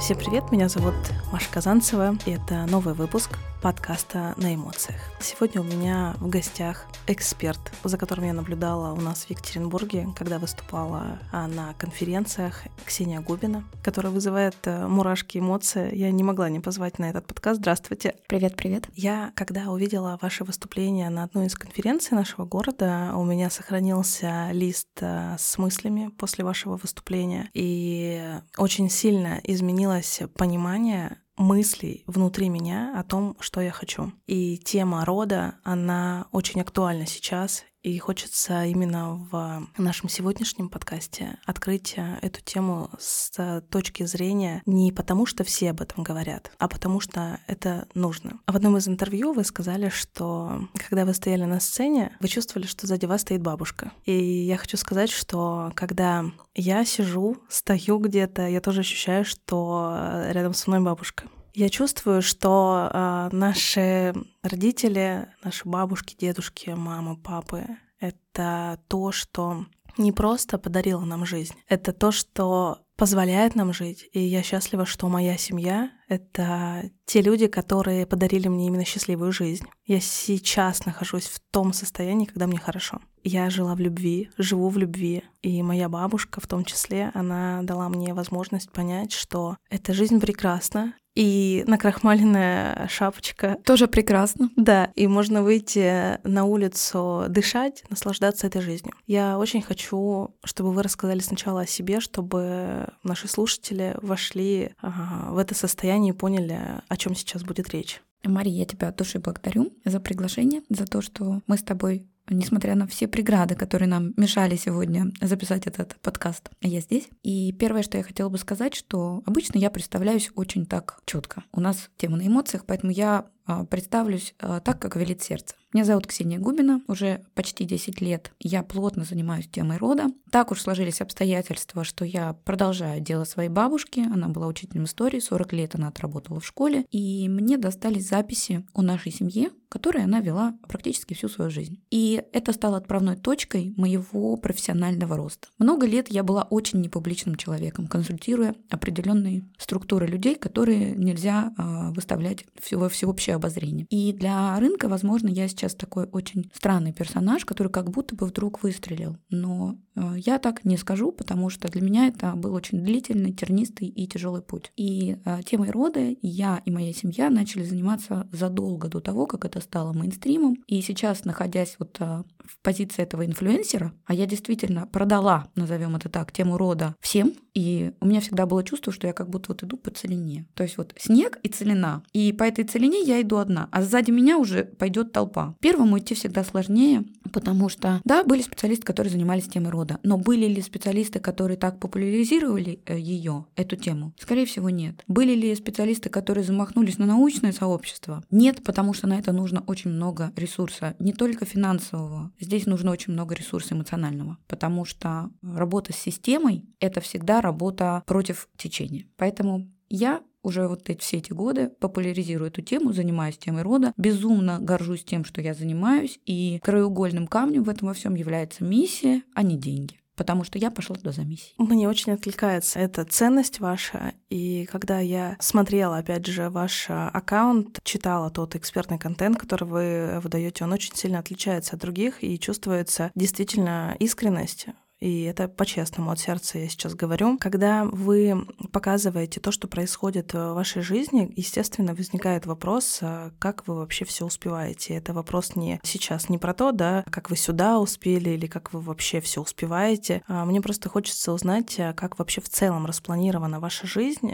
Всем привет, меня зовут Маша Казанцева, и это новый выпуск подкаста «На эмоциях». Сегодня у меня в гостях эксперт, за которым я наблюдала у нас в Екатеринбурге, когда выступала а, на конференциях, Ксения Губина, которая вызывает э, мурашки, эмоции. Я не могла не позвать на этот подкаст. Здравствуйте. Привет, привет. Я, когда увидела ваше выступление на одной из конференций нашего города, у меня сохранился лист э, с мыслями после вашего выступления, и очень сильно изменилось понимание мыслей внутри меня о том, что я хочу. И тема рода, она очень актуальна сейчас, и хочется именно в нашем сегодняшнем подкасте открыть э, эту тему с точки зрения не потому, что все об этом говорят, а потому что это нужно. В одном из интервью вы сказали, что когда вы стояли на сцене, вы чувствовали, что сзади вас стоит бабушка. И я хочу сказать, что когда я сижу, стою где-то, я тоже ощущаю, что рядом со мной бабушка. Я чувствую, что э, наши родители, наши бабушки, дедушки, мамы, папы — это то, что не просто подарило нам жизнь, это то, что позволяет нам жить. И я счастлива, что моя семья — это те люди, которые подарили мне именно счастливую жизнь. Я сейчас нахожусь в том состоянии, когда мне хорошо. Я жила в любви, живу в любви. И моя бабушка в том числе, она дала мне возможность понять, что эта жизнь прекрасна, и накрахмаленная шапочка. Тоже прекрасно. Да, и можно выйти на улицу, дышать, наслаждаться этой жизнью. Я очень хочу, чтобы вы рассказали сначала о себе, чтобы наши слушатели вошли в это состояние и поняли, о чем сейчас будет речь. Мария, я тебя от души благодарю за приглашение, за то, что мы с тобой несмотря на все преграды, которые нам мешали сегодня записать этот подкаст, я здесь. И первое, что я хотела бы сказать, что обычно я представляюсь очень так четко. У нас тема на эмоциях, поэтому я представлюсь а, так, как велит сердце. Меня зовут Ксения Губина, уже почти 10 лет я плотно занимаюсь темой рода. Так уж сложились обстоятельства, что я продолжаю дело своей бабушки. Она была учителем истории, 40 лет она отработала в школе. И мне достались записи о нашей семье, которые она вела практически всю свою жизнь. И это стало отправной точкой моего профессионального роста. Много лет я была очень непубличным человеком, консультируя определенные структуры людей, которые нельзя э, выставлять во всеобщее обозрение. И для рынка, возможно, я сейчас такой очень странный персонаж, который как будто бы вдруг выстрелил. Но я так не скажу, потому что для меня это был очень длительный, тернистый и тяжелый путь. И э, темой рода я и моя семья начали заниматься задолго до того, как это стало мейнстримом. И сейчас, находясь вот э, в позиции этого инфлюенсера, а я действительно продала, назовем это так, тему рода всем, и у меня всегда было чувство, что я как будто вот иду по целине. То есть вот снег и целина. И по этой целине я иду одна, а сзади меня уже пойдет толпа. Первому идти всегда сложнее, потому что, да, были специалисты, которые занимались темой рода, но были ли специалисты, которые так популяризировали э, ее, эту тему? Скорее всего, нет. Были ли специалисты, которые замахнулись на научное сообщество? Нет, потому что на это нужно очень много ресурса, не только финансового. Здесь нужно очень много ресурса эмоционального, потому что работа с системой — это всегда работа против течения. Поэтому я уже вот эти, все эти годы популяризирую эту тему, занимаюсь темой рода, безумно горжусь тем, что я занимаюсь, и краеугольным камнем в этом во всем является миссия, а не деньги потому что я пошла туда за миссией. Мне очень откликается эта ценность ваша, и когда я смотрела, опять же, ваш аккаунт, читала тот экспертный контент, который вы выдаете, он очень сильно отличается от других, и чувствуется действительно искренность и это по-честному от сердца я сейчас говорю. Когда вы показываете то, что происходит в вашей жизни, естественно, возникает вопрос, а как вы вообще все успеваете. Это вопрос не сейчас, не про то, да, как вы сюда успели или как вы вообще все успеваете. А мне просто хочется узнать, а как вообще в целом распланирована ваша жизнь,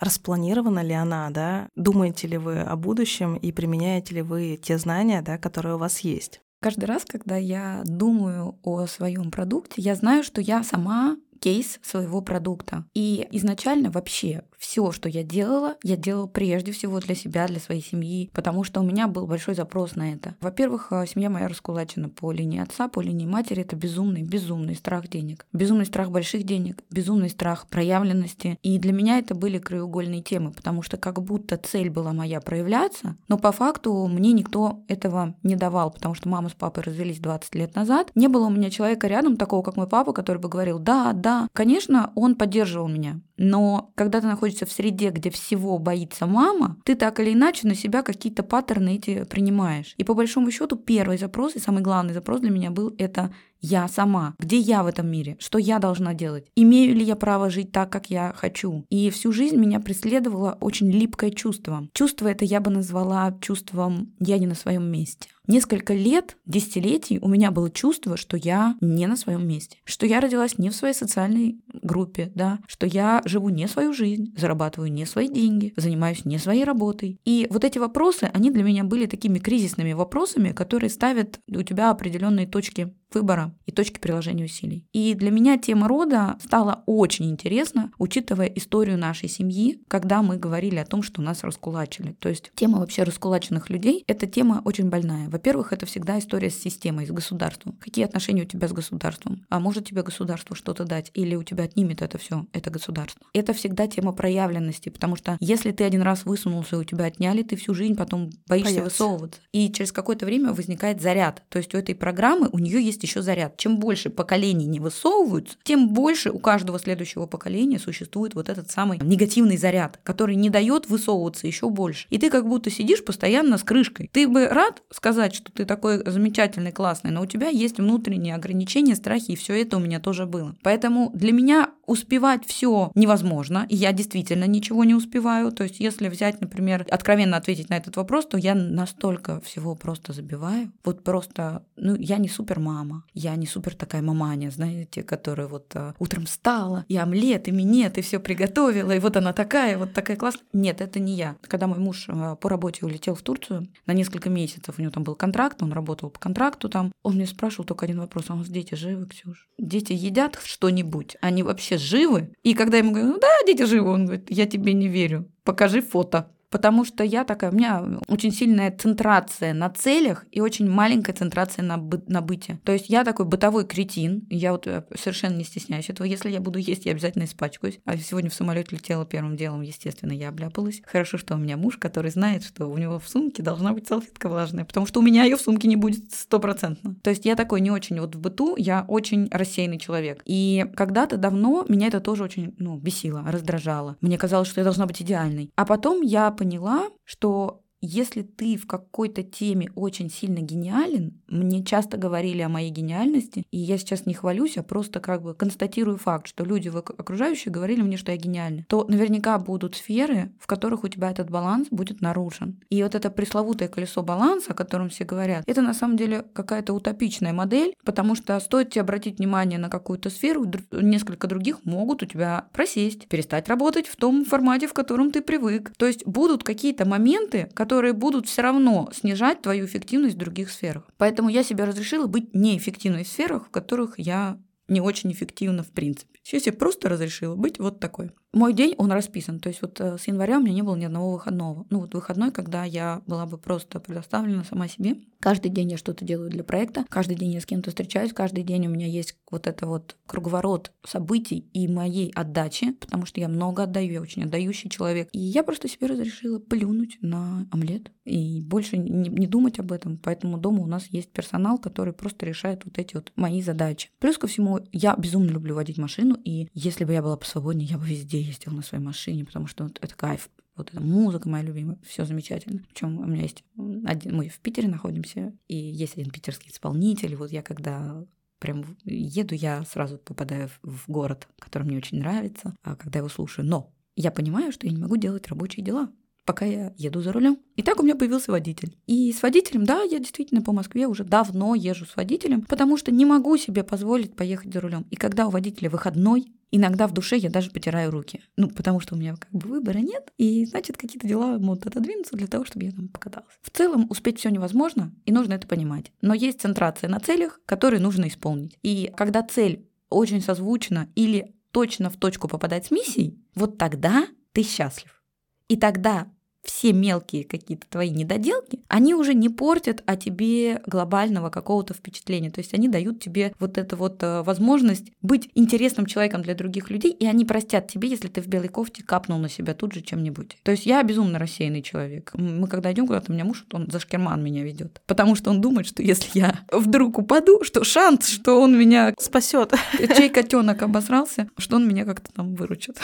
распланирована ли она, да, думаете ли вы о будущем и применяете ли вы те знания, да, которые у вас есть. Каждый раз, когда я думаю о своем продукте, я знаю, что я сама кейс своего продукта. И изначально вообще все, что я делала, я делала прежде всего для себя, для своей семьи, потому что у меня был большой запрос на это. Во-первых, э, семья моя раскулачена по линии отца, по линии матери. Это безумный, безумный страх денег. Безумный страх больших денег, безумный страх проявленности. И для меня это были краеугольные темы, потому что как будто цель была моя проявляться, но по факту мне никто этого не давал, потому что мама с папой развелись 20 лет назад. Не было у меня человека рядом, такого как мой папа, который бы говорил, да, да. Конечно, он поддерживал меня, Но когда ты находишься в среде, где всего боится мама, ты так или иначе на себя какие-то паттерны эти принимаешь. И по большому счету первый запрос и самый главный запрос для меня был это я сама? Где я в этом мире? Что я должна делать? Имею ли я право жить так, как я хочу? И всю жизнь меня преследовало очень липкое чувство. Чувство это я бы назвала чувством «я не на своем месте». Несколько лет, десятилетий у меня было чувство, что я не на своем месте, что я родилась не в своей социальной группе, да, что я живу не свою жизнь, зарабатываю не свои деньги, занимаюсь не своей работой. И вот эти вопросы, они для меня были такими кризисными вопросами, которые ставят у тебя определенные точки выбора и точки приложения усилий. И для меня тема рода стала очень интересна, учитывая историю нашей семьи, когда мы говорили о том, что нас раскулачили. То есть тема вообще раскулаченных людей — это тема очень больная. Во-первых, это всегда история с системой, с государством. Какие отношения у тебя с государством? А может тебе государство что-то дать? Или у тебя отнимет это все, это государство? Это всегда тема проявленности, потому что если ты один раз высунулся, у тебя отняли, ты всю жизнь потом боишься Боятся. высовываться. И через какое-то время возникает заряд. То есть у этой программы, у нее есть еще заряд. Чем больше поколений не высовываются, тем больше у каждого следующего поколения существует вот этот самый негативный заряд, который не дает высовываться еще больше. И ты как будто сидишь постоянно с крышкой. Ты бы рад сказать что ты такой замечательный, классный, но у тебя есть внутренние ограничения, страхи, и все это у меня тоже было. Поэтому для меня успевать все невозможно, и я действительно ничего не успеваю. То есть, если взять, например, откровенно ответить на этот вопрос, то я настолько всего просто забиваю. Вот просто, ну, я не супер мама, я не супер такая маманя, знаете, которая вот а, утром встала, и омлет, и минет, и все приготовила, и вот она такая, вот такая классная. Нет, это не я. Когда мой муж а, по работе улетел в Турцию на несколько месяцев, у него там был контракт, он работал по контракту там. Он мне спрашивал только один вопрос, а у вас дети живы, Ксюш? Дети едят что-нибудь? Они вообще живы? И когда я ему говорю, ну да, дети живы, он говорит, я тебе не верю, покажи фото потому что я такая, у меня очень сильная центрация на целях и очень маленькая центрация на, бы, на быте. То есть я такой бытовой кретин, я вот э, совершенно не стесняюсь этого. Если я буду есть, я обязательно испачкаюсь. А сегодня в самолете летела первым делом, естественно, я обляпалась. Хорошо, что у меня муж, который знает, что у него в сумке должна быть салфетка влажная, потому что у меня ее в сумке не будет стопроцентно. То есть я такой не очень вот в быту, я очень рассеянный человек. И когда-то давно меня это тоже очень ну, бесило, раздражало. Мне казалось, что я должна быть идеальной. А потом я поняла, что если ты в какой-то теме очень сильно гениален, мне часто говорили о моей гениальности, и я сейчас не хвалюсь, а просто как бы констатирую факт, что люди окружающие говорили мне, что я гениальна, то наверняка будут сферы, в которых у тебя этот баланс будет нарушен. И вот это пресловутое колесо баланса, о котором все говорят, это на самом деле какая-то утопичная модель, потому что стоит тебе обратить внимание на какую-то сферу, несколько других могут у тебя просесть, перестать работать в том формате, в котором ты привык. То есть будут какие-то моменты, которые которые будут все равно снижать твою эффективность в других сферах. Поэтому я себе разрешила быть неэффективной в сферах, в которых я не очень эффективна в принципе. Сейчас я просто разрешила быть вот такой. Мой день, он расписан. То есть вот э, с января у меня не было ни одного выходного. Ну вот выходной, когда я была бы просто предоставлена сама себе. Каждый день я что-то делаю для проекта, каждый день я с кем-то встречаюсь, каждый день у меня есть вот это вот круговорот событий и моей отдачи, потому что я много отдаю, я очень отдающий человек. И я просто себе разрешила плюнуть на омлет и больше не, не думать об этом. Поэтому дома у нас есть персонал, который просто решает вот эти вот мои задачи. Плюс ко всему, я безумно люблю водить машину, и если бы я была посвободнее, я бы везде ездила на своей машине, потому что вот это кайф. Вот эта музыка моя любимая, все замечательно. Причем у меня есть один, мы в Питере находимся, и есть один питерский исполнитель. Вот я когда прям еду, я сразу попадаю в город, который мне очень нравится, а когда его слушаю. Но я понимаю, что я не могу делать рабочие дела пока я еду за рулем. И так у меня появился водитель. И с водителем, да, я действительно по Москве уже давно езжу с водителем, потому что не могу себе позволить поехать за рулем. И когда у водителя выходной, иногда в душе я даже потираю руки. Ну, потому что у меня как бы выбора нет, и значит какие-то дела могут отодвинуться для того, чтобы я там покаталась. В целом успеть все невозможно, и нужно это понимать. Но есть центрация на целях, которые нужно исполнить. И когда цель очень созвучна или точно в точку попадать с миссией, вот тогда ты счастлив. И тогда все мелкие какие-то твои недоделки, они уже не портят о тебе глобального какого-то впечатления. То есть они дают тебе вот эту вот э, возможность быть интересным человеком для других людей, и они простят тебе, если ты в белой кофте капнул на себя тут же чем-нибудь. То есть я безумно рассеянный человек. Мы когда идем куда-то, у меня муж, он за шкерман меня ведет, потому что он думает, что если я вдруг упаду, что шанс, что он меня спасет, чей котенок обосрался, что он меня как-то там выручит.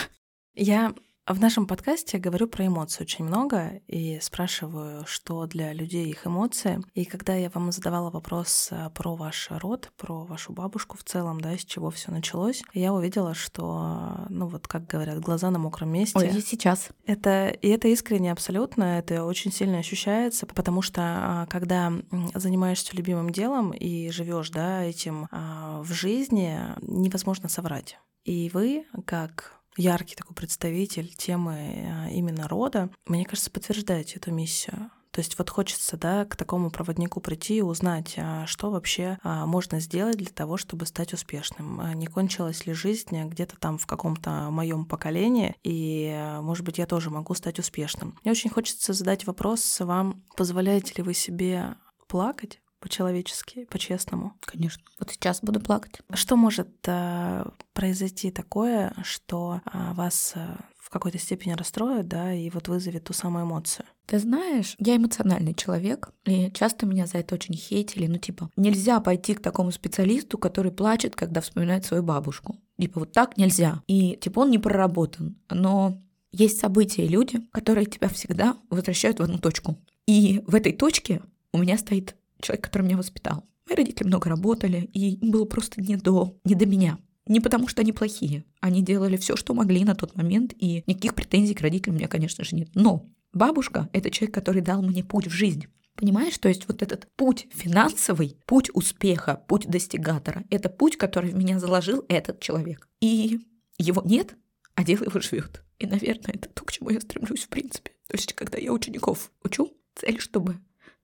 Я в нашем подкасте говорю про эмоции очень много и спрашиваю, что для людей их эмоции. И когда я вам задавала вопрос э, про ваш род, про вашу бабушку в целом, да, с чего все началось, я увидела, что, ну вот как говорят, глаза на мокром месте. Ой, и сейчас. Это, и это искренне абсолютно, это очень сильно ощущается, потому что а, когда занимаешься любимым делом и живешь, да, этим а, в жизни, невозможно соврать. И вы, как яркий такой представитель темы э, именно рода, мне кажется, подтверждаете эту миссию. То есть вот хочется, да, к такому проводнику прийти и узнать, а что вообще а, можно сделать для того, чтобы стать успешным. А не кончилась ли жизнь где-то там в каком-то моем поколении, и, э, может быть, я тоже могу стать успешным. Мне очень хочется задать вопрос вам, позволяете ли вы себе плакать по-человечески, по-честному. Конечно. Вот сейчас буду плакать. Что может э, произойти такое, что э, вас э, в какой-то степени расстроит, да, и вот вызовет ту самую эмоцию? Ты знаешь, я эмоциональный человек, и часто меня за это очень хейтили. Ну, типа, нельзя пойти к такому специалисту, который плачет, когда вспоминает свою бабушку. Типа, вот так нельзя. И, типа, он не проработан. Но есть события и люди, которые тебя всегда возвращают в одну точку. И в этой точке у меня стоит человек, который меня воспитал. Мои родители много работали, и им было просто не до, не до меня. Не потому, что они плохие. Они делали все, что могли на тот момент, и никаких претензий к родителям у меня, конечно же, нет. Но бабушка — это человек, который дал мне путь в жизнь. Понимаешь, то есть вот этот путь финансовый, путь успеха, путь достигатора, это путь, который в меня заложил этот человек. И его нет, а дело его живет. И, наверное, это то, к чему я стремлюсь в принципе. То есть, когда я учеников учу, цель, чтобы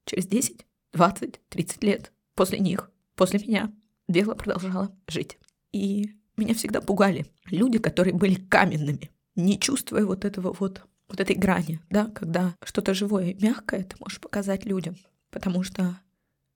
через 10, 20-30 лет после них, после меня, дело продолжало жить. И меня всегда пугали люди, которые были каменными, не чувствуя вот этого вот, вот этой грани, да, когда что-то живое и мягкое ты можешь показать людям. Потому что,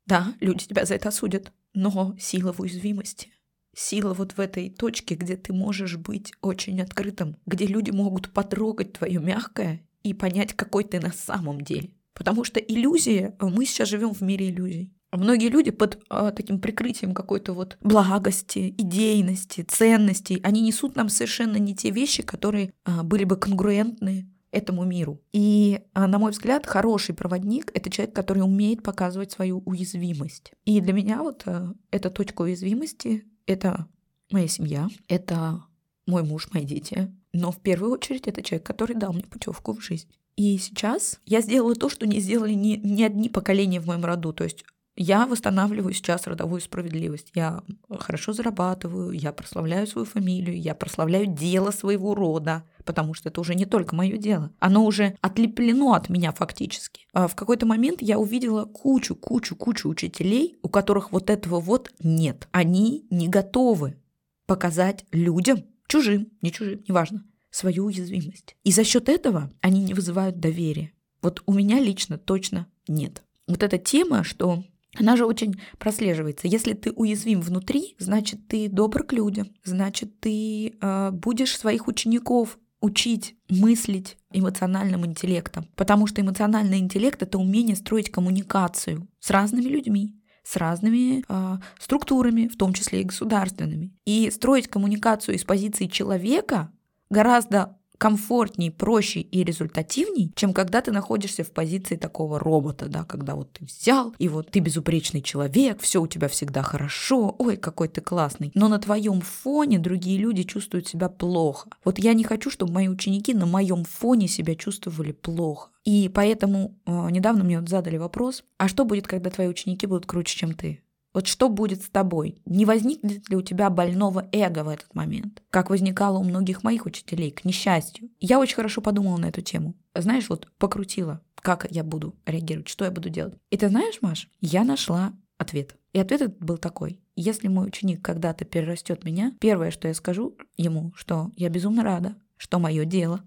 да, люди тебя за это осудят, но сила в уязвимости, сила вот в этой точке, где ты можешь быть очень открытым, где люди могут потрогать твое мягкое и понять, какой ты на самом деле. Потому что иллюзии, э, мы сейчас живем в мире иллюзий. Многие люди под а, таким прикрытием какой-то вот благости, идейности, ценностей, они несут нам совершенно не те вещи, которые а, были бы конгруентны этому миру. И, а, на мой взгляд, хороший проводник — это человек, который умеет показывать свою уязвимость. И для меня вот а, эта точка уязвимости — это моя семья, это мой муж, мои дети. Но в первую очередь это человек, который дал мне путевку в жизнь. И сейчас я сделала то, что не сделали ни, ни одни поколения в моем роду. То есть я восстанавливаю сейчас родовую справедливость. Я хорошо зарабатываю, я прославляю свою фамилию, я прославляю дело своего рода, потому что это уже не только мое дело. Оно уже отлеплено от меня фактически. А в какой-то момент я увидела кучу, кучу, кучу учителей, у которых вот этого вот нет. Они не готовы показать людям, чужим, не чужим, неважно, свою уязвимость. И за счет этого они не вызывают доверия. Вот у меня лично точно нет. Вот эта тема, что она же очень прослеживается. Если ты уязвим внутри, значит, ты добр к людям, значит, ты э, будешь своих учеников учить мыслить эмоциональным интеллектом. Потому что эмоциональный интеллект — это умение строить коммуникацию с разными людьми, с разными э, структурами, в том числе и государственными. И строить коммуникацию из позиции человека гораздо комфортнее, проще и результативней, чем когда ты находишься в позиции такого робота, да, когда вот ты взял, и вот ты безупречный человек, все у тебя всегда хорошо, ой, какой ты классный. Но на твоем фоне другие люди чувствуют себя плохо. Вот я не хочу, чтобы мои ученики на моем фоне себя чувствовали плохо. И поэтому э, недавно мне вот задали вопрос, а что будет, когда твои ученики будут круче, чем ты? Вот что будет с тобой? Не возникнет ли у тебя больного эго в этот момент? Как возникало у многих моих учителей, к несчастью. Я очень хорошо подумала на эту тему. Знаешь, вот покрутила, как я буду реагировать, что я буду делать. И ты знаешь, Маш, я нашла ответ. И ответ этот был такой. Если мой ученик когда-то перерастет меня, первое, что я скажу ему, что я безумно рада, что мое дело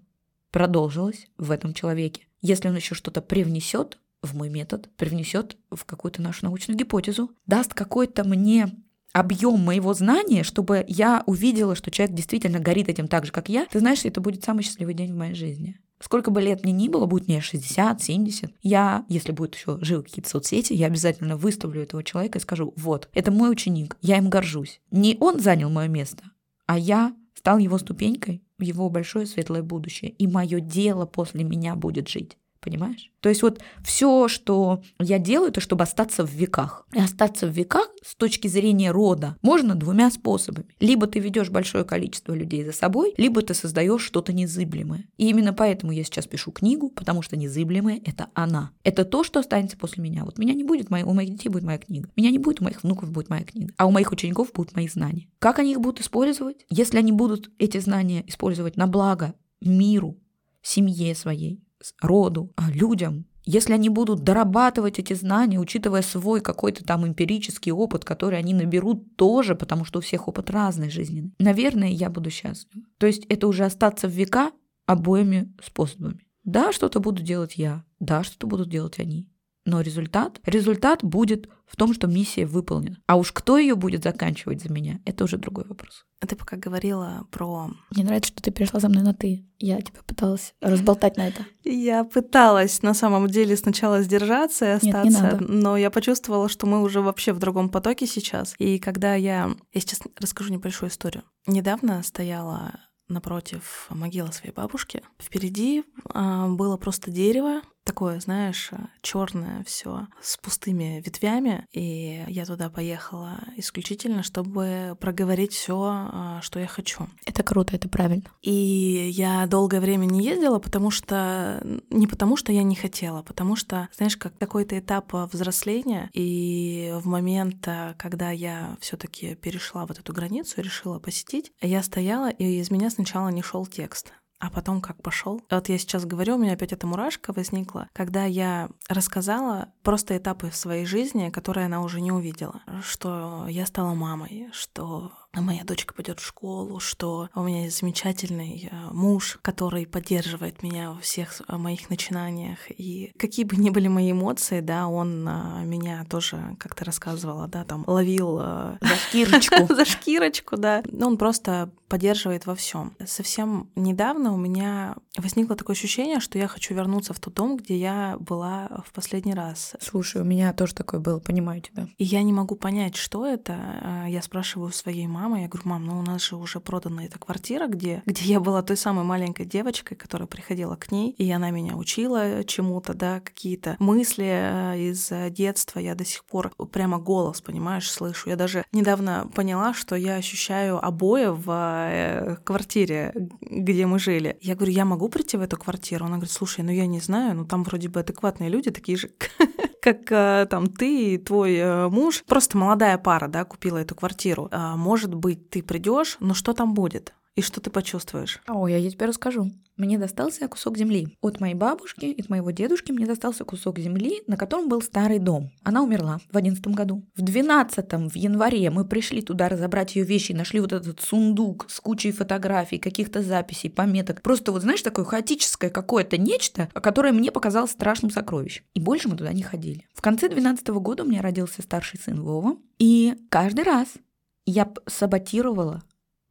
продолжилось в этом человеке. Если он еще что-то привнесет, в мой метод, привнесет в какую-то нашу научную гипотезу, даст какой-то мне объем моего знания, чтобы я увидела, что человек действительно горит этим так же, как я, ты знаешь, это будет самый счастливый день в моей жизни. Сколько бы лет мне ни было, будет мне 60, 70, я, если будет еще живы какие-то соцсети, я обязательно выставлю этого человека и скажу, вот, это мой ученик, я им горжусь. Не он занял мое место, а я стал его ступенькой в его большое светлое будущее, и мое дело после меня будет жить. Понимаешь? То есть вот все, что я делаю, это чтобы остаться в веках. И остаться в веках с точки зрения рода можно двумя способами. Либо ты ведешь большое количество людей за собой, либо ты создаешь что-то незыблемое. И именно поэтому я сейчас пишу книгу, потому что незыблемое — это она. Это то, что останется после меня. Вот меня не будет, у моих детей будет моя книга. Меня не будет, у моих внуков будет моя книга. А у моих учеников будут мои знания. Как они их будут использовать? Если они будут эти знания использовать на благо миру, семье своей, роду, а людям, если они будут дорабатывать эти знания, учитывая свой какой-то там эмпирический опыт, который они наберут тоже, потому что у всех опыт разный жизненный, наверное, я буду счастлива. То есть это уже остаться в века обоими способами. Да, что-то буду делать я, да, что-то будут делать они. Но результат? Результат будет в том, что миссия выполнена. А уж кто ее будет заканчивать за меня, это уже другой вопрос. А ты пока говорила про... Мне нравится, что ты перешла за мной на «ты». Я тебя пыталась разболтать на это. Я пыталась на самом деле сначала сдержаться и остаться, Нет, не надо. но я почувствовала, что мы уже вообще в другом потоке сейчас. И когда я... Я сейчас расскажу небольшую историю. Недавно стояла напротив могилы своей бабушки. Впереди а, было просто дерево, такое, знаешь, черное все с пустыми ветвями. И я туда поехала исключительно, чтобы проговорить все, а, что я хочу. Это круто, это правильно. И я долгое время не ездила, потому что не потому, что я не хотела, потому что, знаешь, как какой-то этап взросления, и в момент, когда я все-таки перешла вот эту границу, решила посетить, я стояла, и из меня сначала не шел текст. А потом как пошел? Вот я сейчас говорю, у меня опять эта мурашка возникла, когда я рассказала просто этапы в своей жизни, которые она уже не увидела. Что я стала мамой, что моя дочка пойдет в школу, что у меня есть замечательный э, муж, который поддерживает меня во всех э, моих начинаниях. И какие бы ни были мои эмоции, да, он э, меня тоже, как ты рассказывала, да, там ловил за шкирочку. За шкирочку, да. Он просто поддерживает во всем. Совсем недавно у меня возникло такое ощущение, что я хочу вернуться в тот дом, где я была в последний раз. Слушай, у меня тоже такое было, понимаю тебя. И я не могу понять, что это. Я спрашиваю своей мамы, мама. Я говорю, мам, ну у нас же уже продана эта квартира, где, где я была той самой маленькой девочкой, которая приходила к ней, и она меня учила чему-то, да, какие-то мысли э, из детства. Я до сих пор прямо голос, понимаешь, слышу. Я даже недавно поняла, что я ощущаю обои в э, квартире, где мы жили. Я говорю, я могу прийти в эту квартиру? Она говорит, слушай, ну я не знаю, ну там вроде бы адекватные люди, такие же, как э, там ты и твой муж. Просто молодая пара, да, купила эту квартиру. А, может быть, ты придешь, но что там будет? И что ты почувствуешь? О, я тебе расскажу. Мне достался кусок земли. От моей бабушки и от моего дедушки мне достался кусок земли, на котором был старый дом. Она умерла в одиннадцатом году. В двенадцатом, в январе, мы пришли туда разобрать ее вещи, нашли вот этот сундук с кучей фотографий, каких-то записей, пометок. Просто вот, знаешь, такое хаотическое какое-то нечто, которое мне показалось страшным сокровищем. И больше мы туда не ходили. В конце двенадцатого года у меня родился старший сын Вова. И каждый раз я саботировала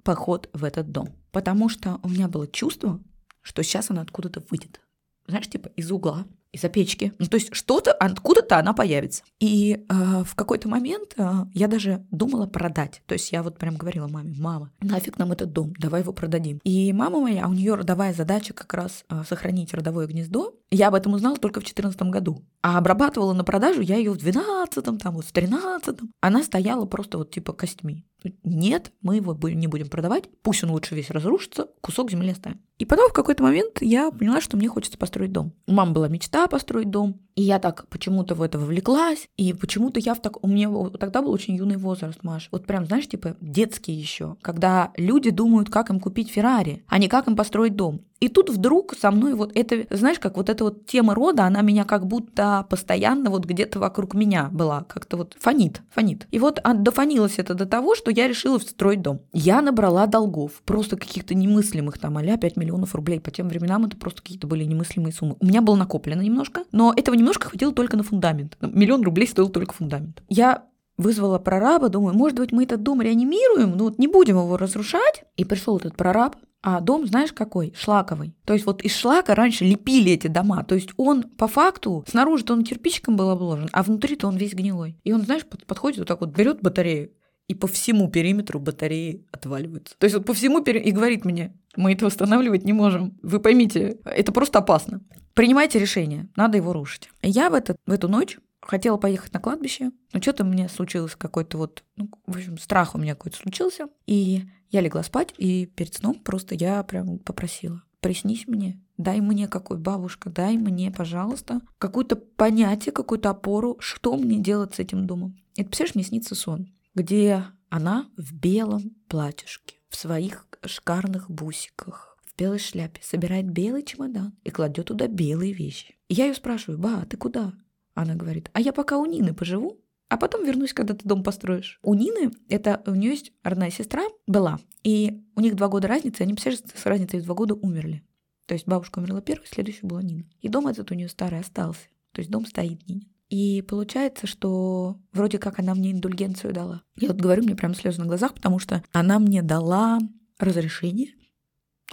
поход в этот дом, потому что у меня было чувство, что сейчас она откуда-то выйдет. Знаешь, типа из угла, из-за печки. Ну, то есть что-то, откуда-то она появится. И э, в какой-то момент э, я даже думала продать. То есть я вот прям говорила маме, мама, нафиг нам этот дом, давай его продадим. И мама моя, у нее родовая задача как раз э, сохранить родовое гнездо. Я об этом узнала только в 2014 году. А обрабатывала на продажу я ее в 12 там вот в 13 Она стояла просто вот типа костьми. Нет, мы его не будем продавать, пусть он лучше весь разрушится, кусок земли оставим. И потом в какой-то момент я поняла, что мне хочется построить дом. У мамы была мечта построить дом, и я так почему-то в это вовлеклась, и почему-то я в так... У меня тогда был очень юный возраст, Маш. Вот прям, знаешь, типа детский еще, когда люди думают, как им купить Феррари, а не как им построить дом. И тут вдруг со мной вот это, знаешь, как вот эта вот тема рода, она меня как будто постоянно вот где-то вокруг меня была, как-то вот фонит, фонит. И вот дофонилось это до того, что я решила строить дом. Я набрала долгов, просто каких-то немыслимых, там, а 5 миллионов рублей. По тем временам это просто какие-то были немыслимые суммы. У меня было накоплено немножко, но этого немножко хватило только на фундамент. Миллион рублей стоил только фундамент. Я вызвала прораба, думаю, может быть, мы этот дом реанимируем, ну вот не будем его разрушать. И пришел этот прораб, а дом, знаешь, какой? Шлаковый. То есть вот из шлака раньше лепили эти дома. То есть он по факту, снаружи-то он кирпичиком был обложен, а внутри-то он весь гнилой. И он, знаешь, подходит вот так вот, берет батарею и по всему периметру батареи отваливаются. То есть вот по всему периметру, и говорит мне, мы это восстанавливать не можем. Вы поймите, это просто опасно. Принимайте решение, надо его рушить. Я в, этот, в эту ночь хотела поехать на кладбище, но что-то мне случилось какой-то вот, ну, в общем, страх у меня какой-то случился. И я легла спать, и перед сном просто я прям попросила, приснись мне, дай мне какой бабушка, дай мне, пожалуйста, какое-то понятие, какую-то опору, что мне делать с этим домом. Это, представляешь, мне снится сон, где она в белом платьишке, в своих шикарных бусиках, белой шляпе, собирает белый чемодан и кладет туда белые вещи. Я ее спрашиваю, ба, ты куда? Она говорит, а я пока у Нины поживу, а потом вернусь, когда ты дом построишь. У Нины, это у нее есть родная сестра, была, и у них два года разницы, они, представляешь, с разницей в два года умерли. То есть бабушка умерла первой, следующая была Нина. И дом этот у нее старый остался. То есть дом стоит Нинин. И получается, что вроде как она мне индульгенцию дала. Я вот говорю, мне прям слезы на глазах, потому что она мне дала разрешение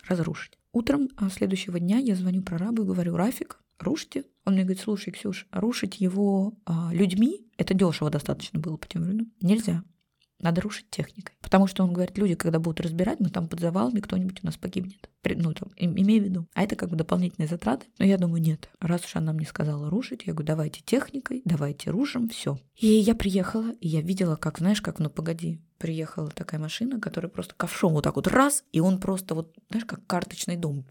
разрушить. Утром а, следующего дня я звоню прорабу и говорю, Рафик, рушите. Он мне говорит, слушай, Ксюш, рушить его а, людьми, это дешево достаточно было по тем временам, нельзя. Надо рушить техникой. Потому что он говорит, люди, когда будут разбирать, мы там под завалами, кто-нибудь у нас погибнет. Ну, там, имею в виду. А это как бы дополнительные затраты. Но я думаю, нет. Раз уж она мне сказала рушить, я говорю, давайте техникой, давайте рушим, все. И я приехала, и я видела, как, знаешь, как, ну погоди, приехала такая машина, которая просто ковшом вот так вот раз, и он просто вот, знаешь, как карточный дом.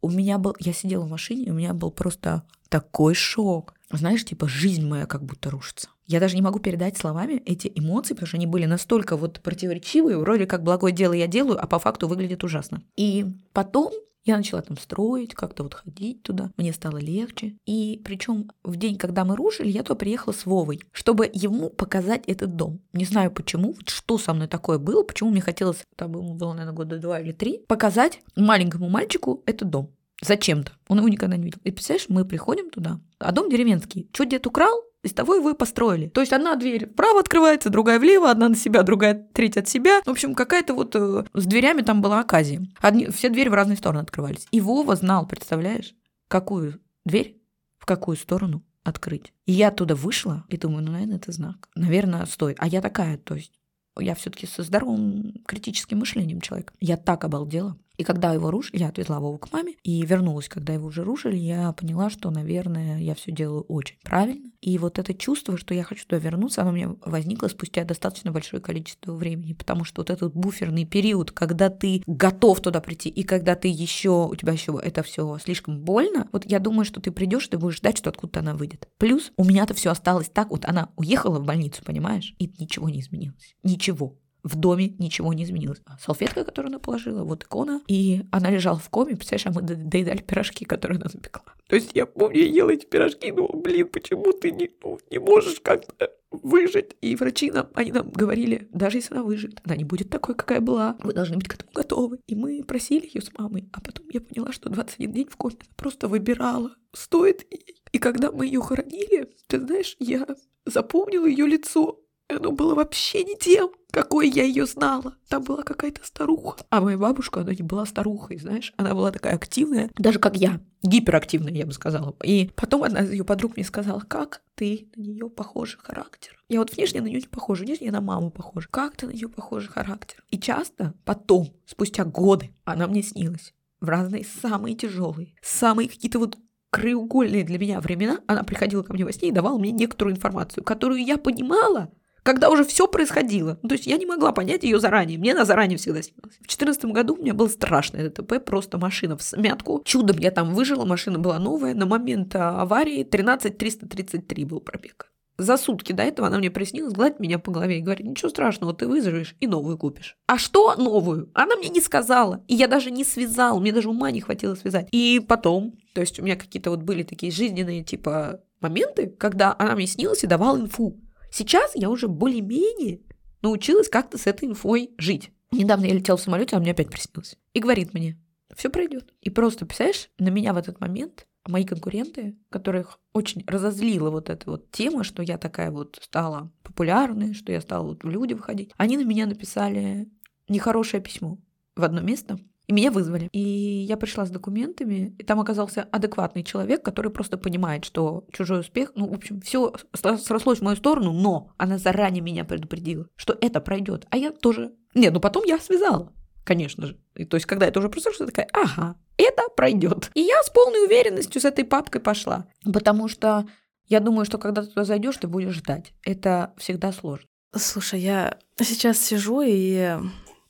У меня был, я сидела в машине, и у меня был просто такой шок. Знаешь, типа жизнь моя как будто рушится. Я даже не могу передать словами эти эмоции, потому что они были настолько вот противоречивые, вроде как благое дело я делаю, а по факту выглядит ужасно. И потом я начала там строить, как-то вот ходить туда. Мне стало легче. И причем в день, когда мы рушили, я туда приехала с Вовой, чтобы ему показать этот дом. Не знаю почему, вот что со мной такое было, почему мне хотелось, там ему было, наверное, года два или три, показать маленькому мальчику этот дом. Зачем-то. Он его никогда не видел. И представляешь, мы приходим туда, а дом деревенский. Что дед украл, из того его и построили. То есть одна дверь вправо открывается, другая влево, одна на себя, другая третья от себя. В общем, какая-то вот э, с дверями там была оказия. Одни, все двери в разные стороны открывались. И Вова знал, представляешь, какую дверь в какую сторону открыть. И я оттуда вышла и думаю, ну, наверное, это знак. Наверное, стой. А я такая, то есть я все-таки со здоровым критическим мышлением человек. Я так обалдела. И когда его рушили, я отвезла Вову к маме и вернулась, когда его уже рушили, я поняла, что, наверное, я все делаю очень правильно. И вот это чувство, что я хочу туда вернуться, оно у меня возникло спустя достаточно большое количество времени, потому что вот этот буферный период, когда ты готов туда прийти, и когда ты еще, у тебя еще это все слишком больно, вот я думаю, что ты придешь, ты будешь ждать, что откуда-то она выйдет. Плюс у меня-то все осталось так, вот она уехала в больницу, понимаешь, и ничего не изменилось. Ничего в доме ничего не изменилось. А салфетка, которую она положила, вот икона, и она лежала в коме, представляешь, а мы доедали пирожки, которые она запекла. То есть я помню, я ела эти пирожки, ну, блин, почему ты не, ну, не можешь как-то выжить? И врачи нам, они нам говорили, даже если она выживет, она не будет такой, какая была, вы должны быть к этому готовы. И мы просили ее с мамой, а потом я поняла, что 21 день в коме она просто выбирала, стоит ей. И когда мы ее хоронили, ты знаешь, я запомнила ее лицо, оно было вообще не тем, какой я ее знала. Там была какая-то старуха. А моя бабушка, она не была старухой, знаешь. Она была такая активная, даже как я. Гиперактивная, я бы сказала. И потом одна из ее подруг мне сказала, как ты на нее похожа характер. Я вот внешне на нее не похожа, внешне на маму похожа. Как ты на нее похожа характер? И часто потом, спустя годы, она мне снилась в разные самые тяжелые, самые какие-то вот краеугольные для меня времена, она приходила ко мне во сне и давала мне некоторую информацию, которую я понимала, когда уже все происходило. Ну, то есть я не могла понять ее заранее. Мне она заранее всегда снилась. В 2014 году у меня был страшный ДТП, просто машина в смятку. Чудом я там выжила, машина была новая. На момент а, аварии 13333 был пробег. За сутки до этого она мне приснилась, гладит меня по голове и говорит, ничего страшного, ты вызовешь и новую купишь. А что новую? Она мне не сказала. И я даже не связал, мне даже ума не хватило связать. И потом, то есть у меня какие-то вот были такие жизненные типа моменты, когда она мне снилась и давала инфу. Сейчас я уже более-менее научилась как-то с этой инфой жить. Недавно я летела в самолете, а мне опять приснилось. И говорит мне, все пройдет. И просто, представляешь, на меня в этот момент мои конкуренты, которых очень разозлила вот эта вот тема, что я такая вот стала популярной, что я стала вот в люди выходить, они на меня написали нехорошее письмо в одно место И меня вызвали. И я пришла с документами, и там оказался адекватный человек, который просто понимает, что чужой успех, ну, в общем, все срослось в мою сторону, но она заранее меня предупредила, что это пройдет. А я тоже... Нет, ну потом я связала конечно же. И, то есть, когда это уже произошло, я такая, ага, это пройдет. И я с полной уверенностью с этой папкой пошла. Потому что я думаю, что когда ты туда зайдешь, ты будешь ждать. Это всегда сложно. Слушай, я сейчас сижу и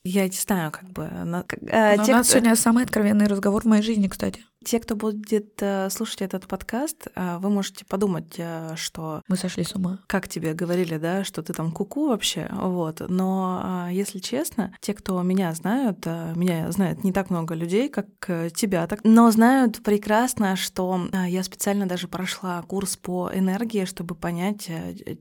я не знаю, как бы... На, а, те, у нас кто... сегодня самый откровенный разговор в моей жизни, кстати. Те, кто будет э, слушать этот подкаст, э, вы можете подумать, э, что... Мы сошли с ума. Как тебе говорили, да, что ты там куку вообще, вот. Но, если честно, те, кто меня знают, меня знает не так много людей, как тебя, так... но знают прекрасно, что я специально даже прошла курс по энергии, чтобы понять,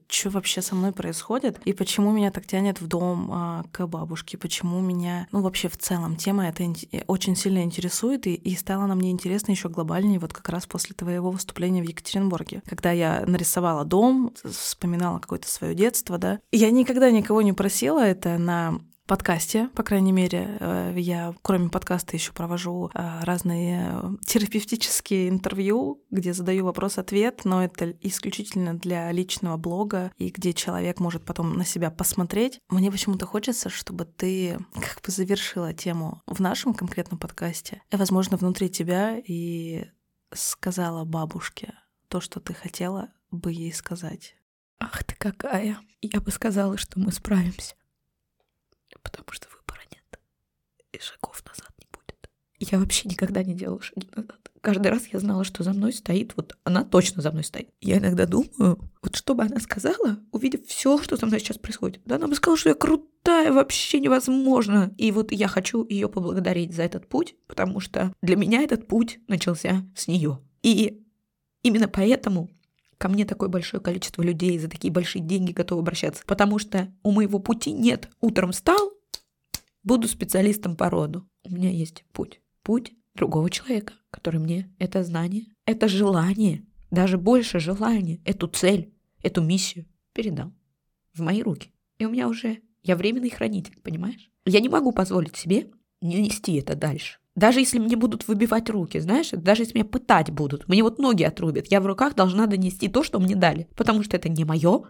что вообще со мной происходит и почему меня так тянет в дом к бабушке, почему меня, ну вообще в целом тема это очень сильно интересует и, и стала на мне интересна интересно еще глобальнее, вот как раз после твоего выступления в Екатеринбурге, когда я нарисовала дом, вспоминала какое-то свое детство, да. Я никогда никого не просила это на подкасте, по крайней мере, э, я кроме подкаста еще провожу э, разные терапевтические интервью, где задаю вопрос-ответ, но это исключительно для личного блога и где человек может потом на себя посмотреть. Мне почему-то хочется, чтобы ты как бы завершила тему в нашем конкретном подкасте, и, возможно, внутри тебя и сказала бабушке то, что ты хотела бы ей сказать. Ах ты какая! Я бы сказала, что мы справимся потому что выбора нет. И шагов назад не будет. Я вообще никогда не делала шаги назад. Каждый раз я знала, что за мной стоит, вот она точно за мной стоит. Я иногда думаю, вот что бы она сказала, увидев все, что со мной сейчас происходит. Да она бы сказала, что я крутая, вообще невозможно. И вот я хочу ее поблагодарить за этот путь, потому что для меня этот путь начался с нее. И именно поэтому ко мне такое большое количество людей за такие большие деньги готовы обращаться, потому что у моего пути нет. Утром встал, буду специалистом по роду. У меня есть путь. Путь другого человека, который мне это знание, это желание, даже больше желание, эту цель, эту миссию передал в мои руки. И у меня уже, я временный хранитель, понимаешь? Я не могу позволить себе не нести это дальше. Даже если мне будут выбивать руки, знаешь, даже если меня пытать будут, мне вот ноги отрубят, я в руках должна донести то, что мне дали, потому что это не мое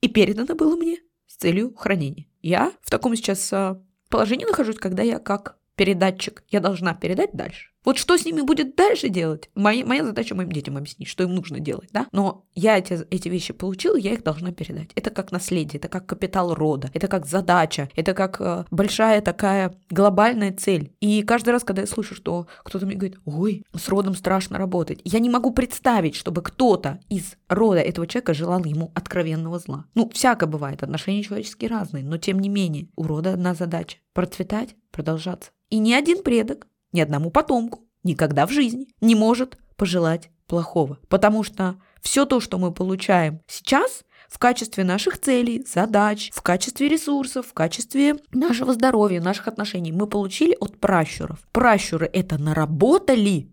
и передано было мне с целью хранения. Я в таком сейчас а, положении нахожусь, когда я как передатчик, я должна передать дальше. Вот что с ними будет дальше делать? Моя, моя задача моим детям объяснить, что им нужно делать, да? Но я эти, эти вещи получила, я их должна передать. Это как наследие, это как капитал рода, это как задача, это как э, большая такая глобальная цель. И каждый раз, когда я слышу, что кто-то мне говорит, ой, с родом страшно работать, я не могу представить, чтобы кто-то из рода этого человека желал ему откровенного зла. Ну, всякое бывает, отношения человеческие разные, но тем не менее, у рода одна задача – процветать, продолжаться. И ни один предок ни одному потомку никогда в жизни не может пожелать плохого. Потому что все то, что мы получаем сейчас, в качестве наших целей, задач, в качестве ресурсов, в качестве нашего здоровья, наших отношений мы получили от пращуров. Пращуры это наработали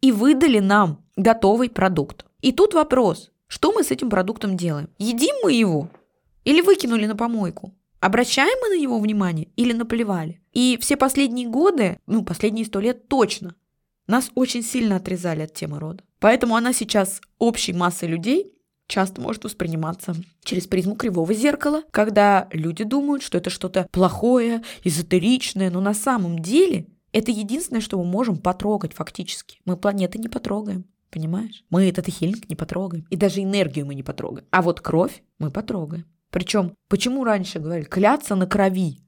и выдали нам готовый продукт. И тут вопрос, что мы с этим продуктом делаем? Едим мы его или выкинули на помойку? Обращаем мы на него внимание или наплевали? И все последние годы, ну, последние сто лет точно, нас очень сильно отрезали от темы рода. Поэтому она сейчас общей массой людей часто может восприниматься через призму кривого зеркала, когда люди думают, что это что-то плохое, эзотеричное, но на самом деле это единственное, что мы можем потрогать фактически. Мы планеты не потрогаем. Понимаешь? Мы этот хилинг не потрогаем. И даже энергию мы не потрогаем. А вот кровь мы потрогаем. Причем, почему раньше говорили кляться на крови?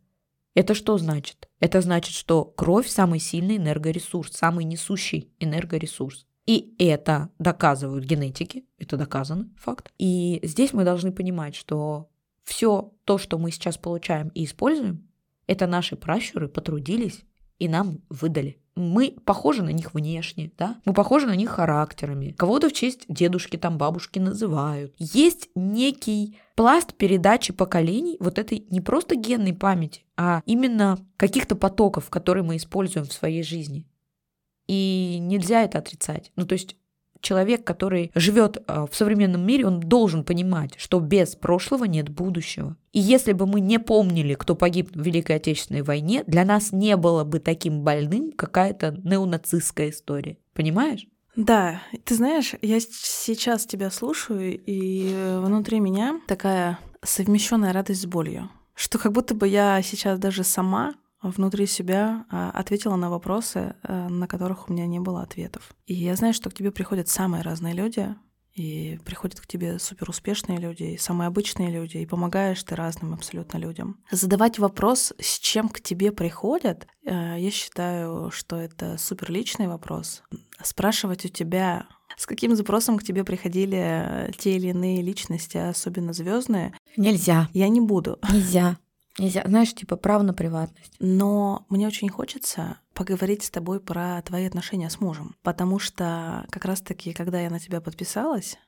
Это что значит? Это значит, что кровь самый сильный энергоресурс, самый несущий энергоресурс. И это доказывают генетики, это доказано, факт. И здесь мы должны понимать, что все то, что мы сейчас получаем и используем, это наши пращуры потрудились и нам выдали мы похожи на них внешне, да, мы похожи на них характерами. Кого-то в честь дедушки, там, бабушки называют. Есть некий пласт передачи поколений вот этой не просто генной памяти, а именно каких-то потоков, которые мы используем в своей жизни. И нельзя это отрицать. Ну, то есть человек, который живет а, в современном мире, он должен понимать, что без прошлого нет будущего. И если бы мы не помнили, кто погиб в Великой Отечественной войне, для нас не было бы таким больным какая-то неонацистская история. Понимаешь? Да, ты знаешь, я сейчас тебя слушаю, и внутри меня такая совмещенная радость с болью, что как будто бы я сейчас даже сама внутри себя а, ответила на вопросы, э, на которых у меня не было ответов. И я знаю, что к тебе приходят самые разные люди, и приходят к тебе супер успешные люди, и самые обычные люди, и помогаешь ты разным абсолютно людям. Задавать вопрос, с чем к тебе приходят, э, я считаю, что это супер личный вопрос. Спрашивать у тебя с каким запросом к тебе приходили те или иные личности, особенно звездные? Нельзя. Я не буду. Нельзя. Нельзя, знаешь, типа право на приватность. Но мне очень хочется поговорить с тобой про твои отношения с мужем, потому что как раз-таки, когда я на тебя подписалась,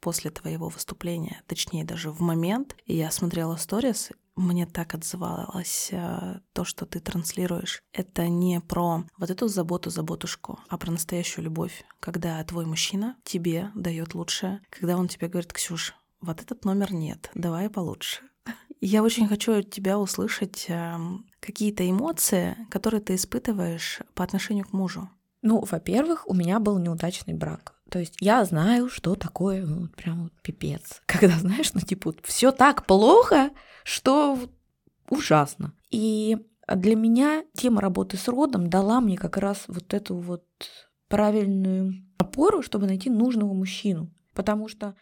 после твоего выступления, точнее даже в момент, я смотрела сторис, мне так отзывалось э, то, что ты транслируешь. Это не про вот эту заботу, заботушку, а про настоящую любовь, когда твой мужчина тебе дает лучшее, когда он тебе говорит, Ксюш, вот этот номер нет, давай получше. Я очень хочу от тебя услышать эм, какие-то эмоции, которые ты испытываешь по отношению к мужу. Ну, во-первых, у меня был неудачный брак. То есть я знаю, что такое ну, вот прям вот пипец. Когда, знаешь, ну типа все так плохо, что ужасно. И для меня тема работы с родом дала мне как раз вот эту вот правильную опору, чтобы найти нужного мужчину. Потому что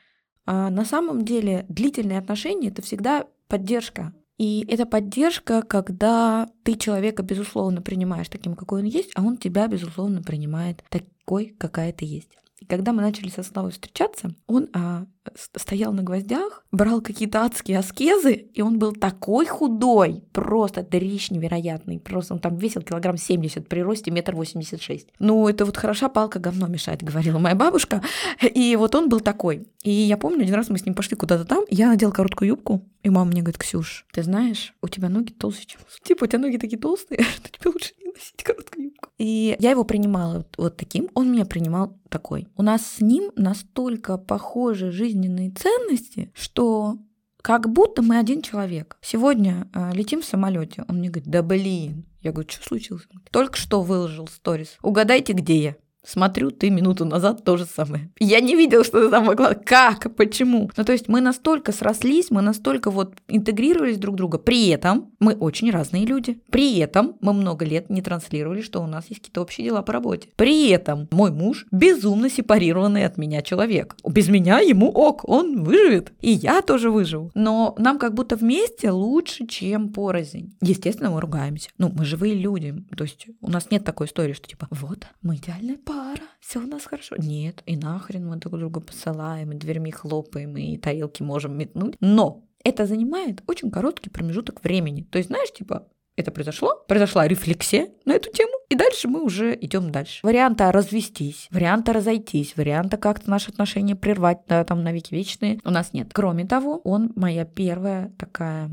а, на самом деле длительные отношения это всегда поддержка. И это поддержка, когда ты человека, безусловно, принимаешь таким, какой он есть, а он тебя, безусловно, принимает такой, какая ты есть. И когда мы начали со Славой встречаться, он а, стоял на гвоздях, брал какие-то адские аскезы, и он был такой худой, просто дрищ невероятный, просто он там весил килограмм 70 при росте метр восемьдесят шесть. Ну, это вот хороша палка говно мешает, говорила моя бабушка, и вот он был такой. И я помню, один раз мы с ним пошли куда-то там, я надел короткую юбку, и мама мне говорит, Ксюш, ты знаешь, у тебя ноги толще, чем... Типа, у тебя ноги такие толстые, что тебе лучше не носить короткую юбку. И я его принимала вот таким, он меня принимал такой. У нас с ним настолько похожа жизнь жизненные ценности, что как будто мы один человек. Сегодня э, летим в самолете. Он мне говорит, да блин. Я говорю, что случилось? Только что выложил сторис. Угадайте, где я. Смотрю, ты минуту назад то же самое. Я не видела, что ты там могла. Как? Почему? Ну, то есть мы настолько срослись, мы настолько вот интегрировались друг в друга. При этом мы очень разные люди. При этом мы много лет не транслировали, что у нас есть какие-то общие дела по работе. При этом мой муж безумно сепарированный от меня человек. Без меня ему ок, он выживет. И я тоже выживу. Но нам как будто вместе лучше, чем порознь. Естественно, мы ругаемся. Ну, мы живые люди. То есть у нас нет такой истории, что типа, вот, мы идеальная пара пара, все у нас хорошо. Нет, и нахрен мы друг друга посылаем, и дверьми хлопаем, и тарелки можем метнуть. Но это занимает очень короткий промежуток времени. То есть, знаешь, типа, это произошло, произошла рефлексия на эту тему, и дальше мы уже идем дальше. Варианта развестись, варианта разойтись, варианта как-то наши отношения прервать, да, там, на веки вечные, у нас нет. Кроме того, он моя первая такая,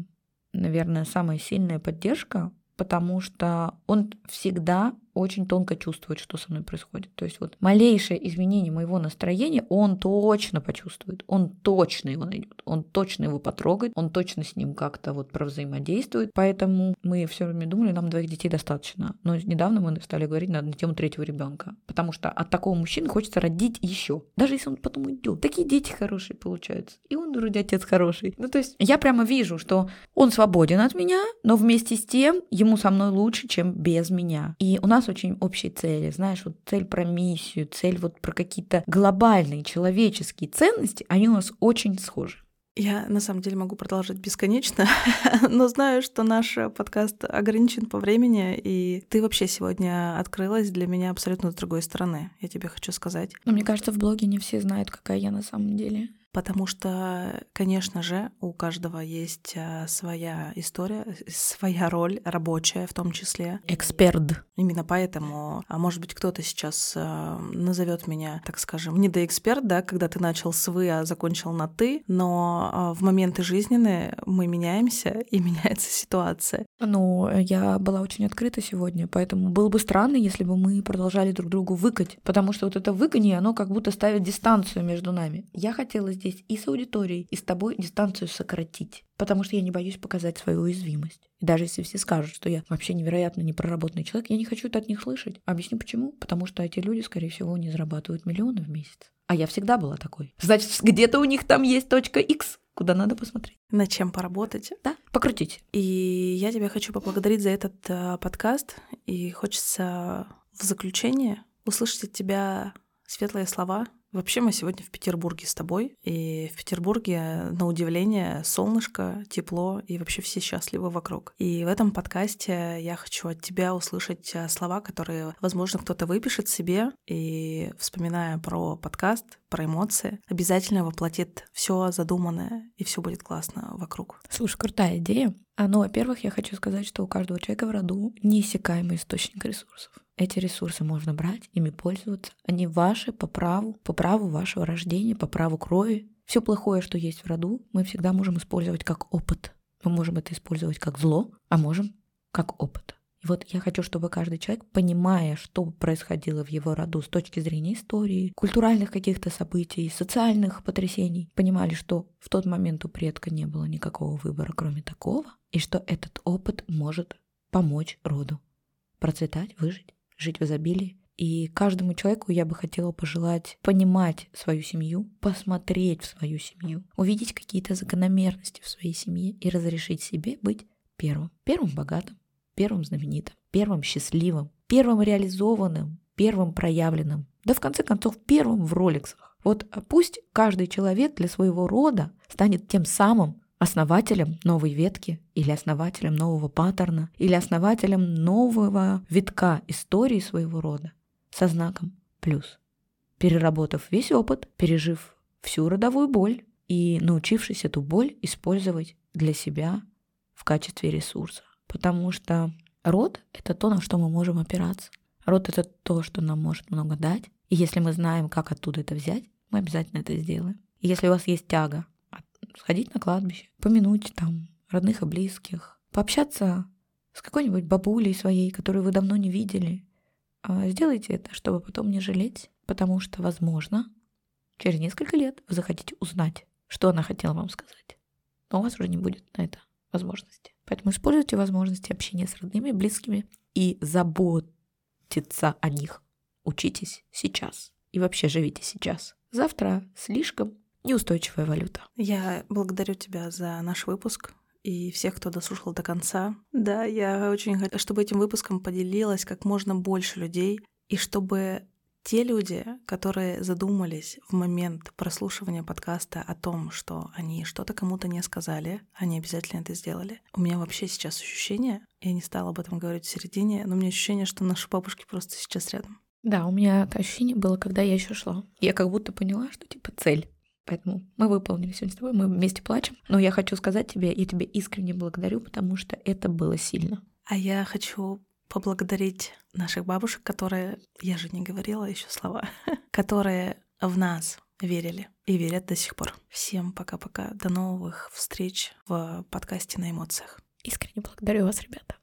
наверное, самая сильная поддержка, потому что он всегда очень тонко чувствует, что со мной происходит. То есть вот малейшее изменение моего настроения он точно почувствует, он точно его найдет, он точно его потрогает, он точно с ним как-то вот провзаимодействует. Поэтому мы все время думали, нам двоих детей достаточно. Но недавно мы стали говорить на, на тему третьего ребенка, потому что от такого мужчины хочется родить еще, даже если он потом уйдет. Такие дети хорошие получаются, и он вроде отец хороший. Ну то есть я прямо вижу, что он свободен от меня, но вместе с тем ему со мной лучше, чем без меня. И у нас нас очень общие цели, знаешь, вот цель про миссию, цель вот про какие-то глобальные человеческие ценности, они у нас очень схожи. Я на самом деле могу продолжать бесконечно, но знаю, что наш подкаст ограничен по времени, и ты вообще сегодня открылась для меня абсолютно с другой стороны. Я тебе хочу сказать. Но мне кажется, в блоге не все знают, какая я на самом деле. Потому что, конечно же, у каждого есть а, своя история, своя роль рабочая в том числе. Эксперт. Именно поэтому, а может быть, кто-то сейчас а, назовет меня, так скажем, не до эксперт, да, когда ты начал с вы, а закончил на ты, но в моменты жизненные мы меняемся и меняется ситуация. Ну, я была очень открыта сегодня, поэтому было бы странно, если бы мы продолжали друг другу выкать, потому что вот это выканье, оно как будто ставит дистанцию между нами. Я хотела здесь и с аудиторией, и с тобой дистанцию сократить, потому что я не боюсь показать свою уязвимость. И даже если все скажут, что я вообще невероятно непроработанный человек, я не хочу это от них слышать. Объясню почему. Потому что эти люди, скорее всего, не зарабатывают миллионы в месяц. А я всегда была такой. Значит, где-то у них там есть точка X, куда надо посмотреть. Над чем поработать. Да, покрутить. И я тебя хочу поблагодарить за этот э, подкаст. И хочется в заключение услышать от тебя светлые слова Вообще мы сегодня в Петербурге с тобой, и в Петербурге, на удивление, солнышко, тепло, и вообще все счастливы вокруг. И в этом подкасте я хочу от тебя услышать э, слова, которые, возможно, кто-то выпишет себе, и, вспоминая про подкаст, про эмоции, обязательно воплотит все задуманное, и все будет классно вокруг. Слушай, крутая идея. А, ну, во-первых, я хочу сказать, что у каждого человека в роду неиссякаемый источник ресурсов. Эти ресурсы можно брать, ими пользоваться. Они ваши по праву, по праву вашего рождения, по праву крови. Все плохое, что есть в роду, мы всегда можем использовать как опыт. Мы можем это использовать как зло, а можем как опыт. И вот я хочу, чтобы каждый человек, понимая, что происходило в его роду с точки зрения истории, культуральных каких-то событий, социальных потрясений, понимали, что в тот момент у предка не было никакого выбора, кроме такого, и что этот опыт может помочь роду процветать, выжить жить в изобилии. И каждому человеку я бы хотела пожелать понимать свою семью, посмотреть в свою семью, увидеть какие-то закономерности в своей семье и разрешить себе быть первым. Первым богатым, первым знаменитым, первым счастливым, первым реализованным, первым проявленным. Да в конце концов первым в роликсах. Вот пусть каждый человек для своего рода станет тем самым, основателем новой ветки или основателем нового паттерна или основателем нового витка истории своего рода со знаком плюс. Переработав весь опыт, пережив всю родовую боль и научившись эту боль использовать для себя в качестве ресурса. Потому что род — это то, на что мы можем опираться. Род — это то, что нам может много дать. И если мы знаем, как оттуда это взять, мы обязательно это сделаем. И если у вас есть тяга сходить на кладбище, помянуть там родных и близких, пообщаться с какой-нибудь бабулей своей, которую вы давно не видели. А, сделайте это, чтобы потом не жалеть, потому что, возможно, через несколько лет вы захотите узнать, что она хотела вам сказать. Но у вас уже не будет на это возможности. Поэтому используйте возможности общения с родными, близкими и заботиться о них. Учитесь сейчас и вообще живите сейчас. Завтра слишком неустойчивая валюта. Я благодарю тебя за наш выпуск и всех, кто дослушал до конца. Да, я очень хочу, чтобы этим выпуском поделилось как можно больше людей, и чтобы те люди, которые задумались в момент прослушивания подкаста о том, что они что-то кому-то не сказали, они обязательно это сделали. У меня вообще сейчас ощущение, я не стала об этом говорить в середине, но у меня ощущение, что наши бабушки просто сейчас рядом. Да, у меня это ощущение было, когда я еще шла. Я как будто поняла, что типа цель. Поэтому мы выполнили сегодня с тобой, мы вместе плачем. Но я хочу сказать тебе, я тебе искренне благодарю, потому что это было сильно. А я хочу поблагодарить наших бабушек, которые, я же не говорила еще слова, которые в нас верили и верят до сих пор. Всем пока-пока. До новых встреч в подкасте на эмоциях. Искренне благодарю вас, ребята.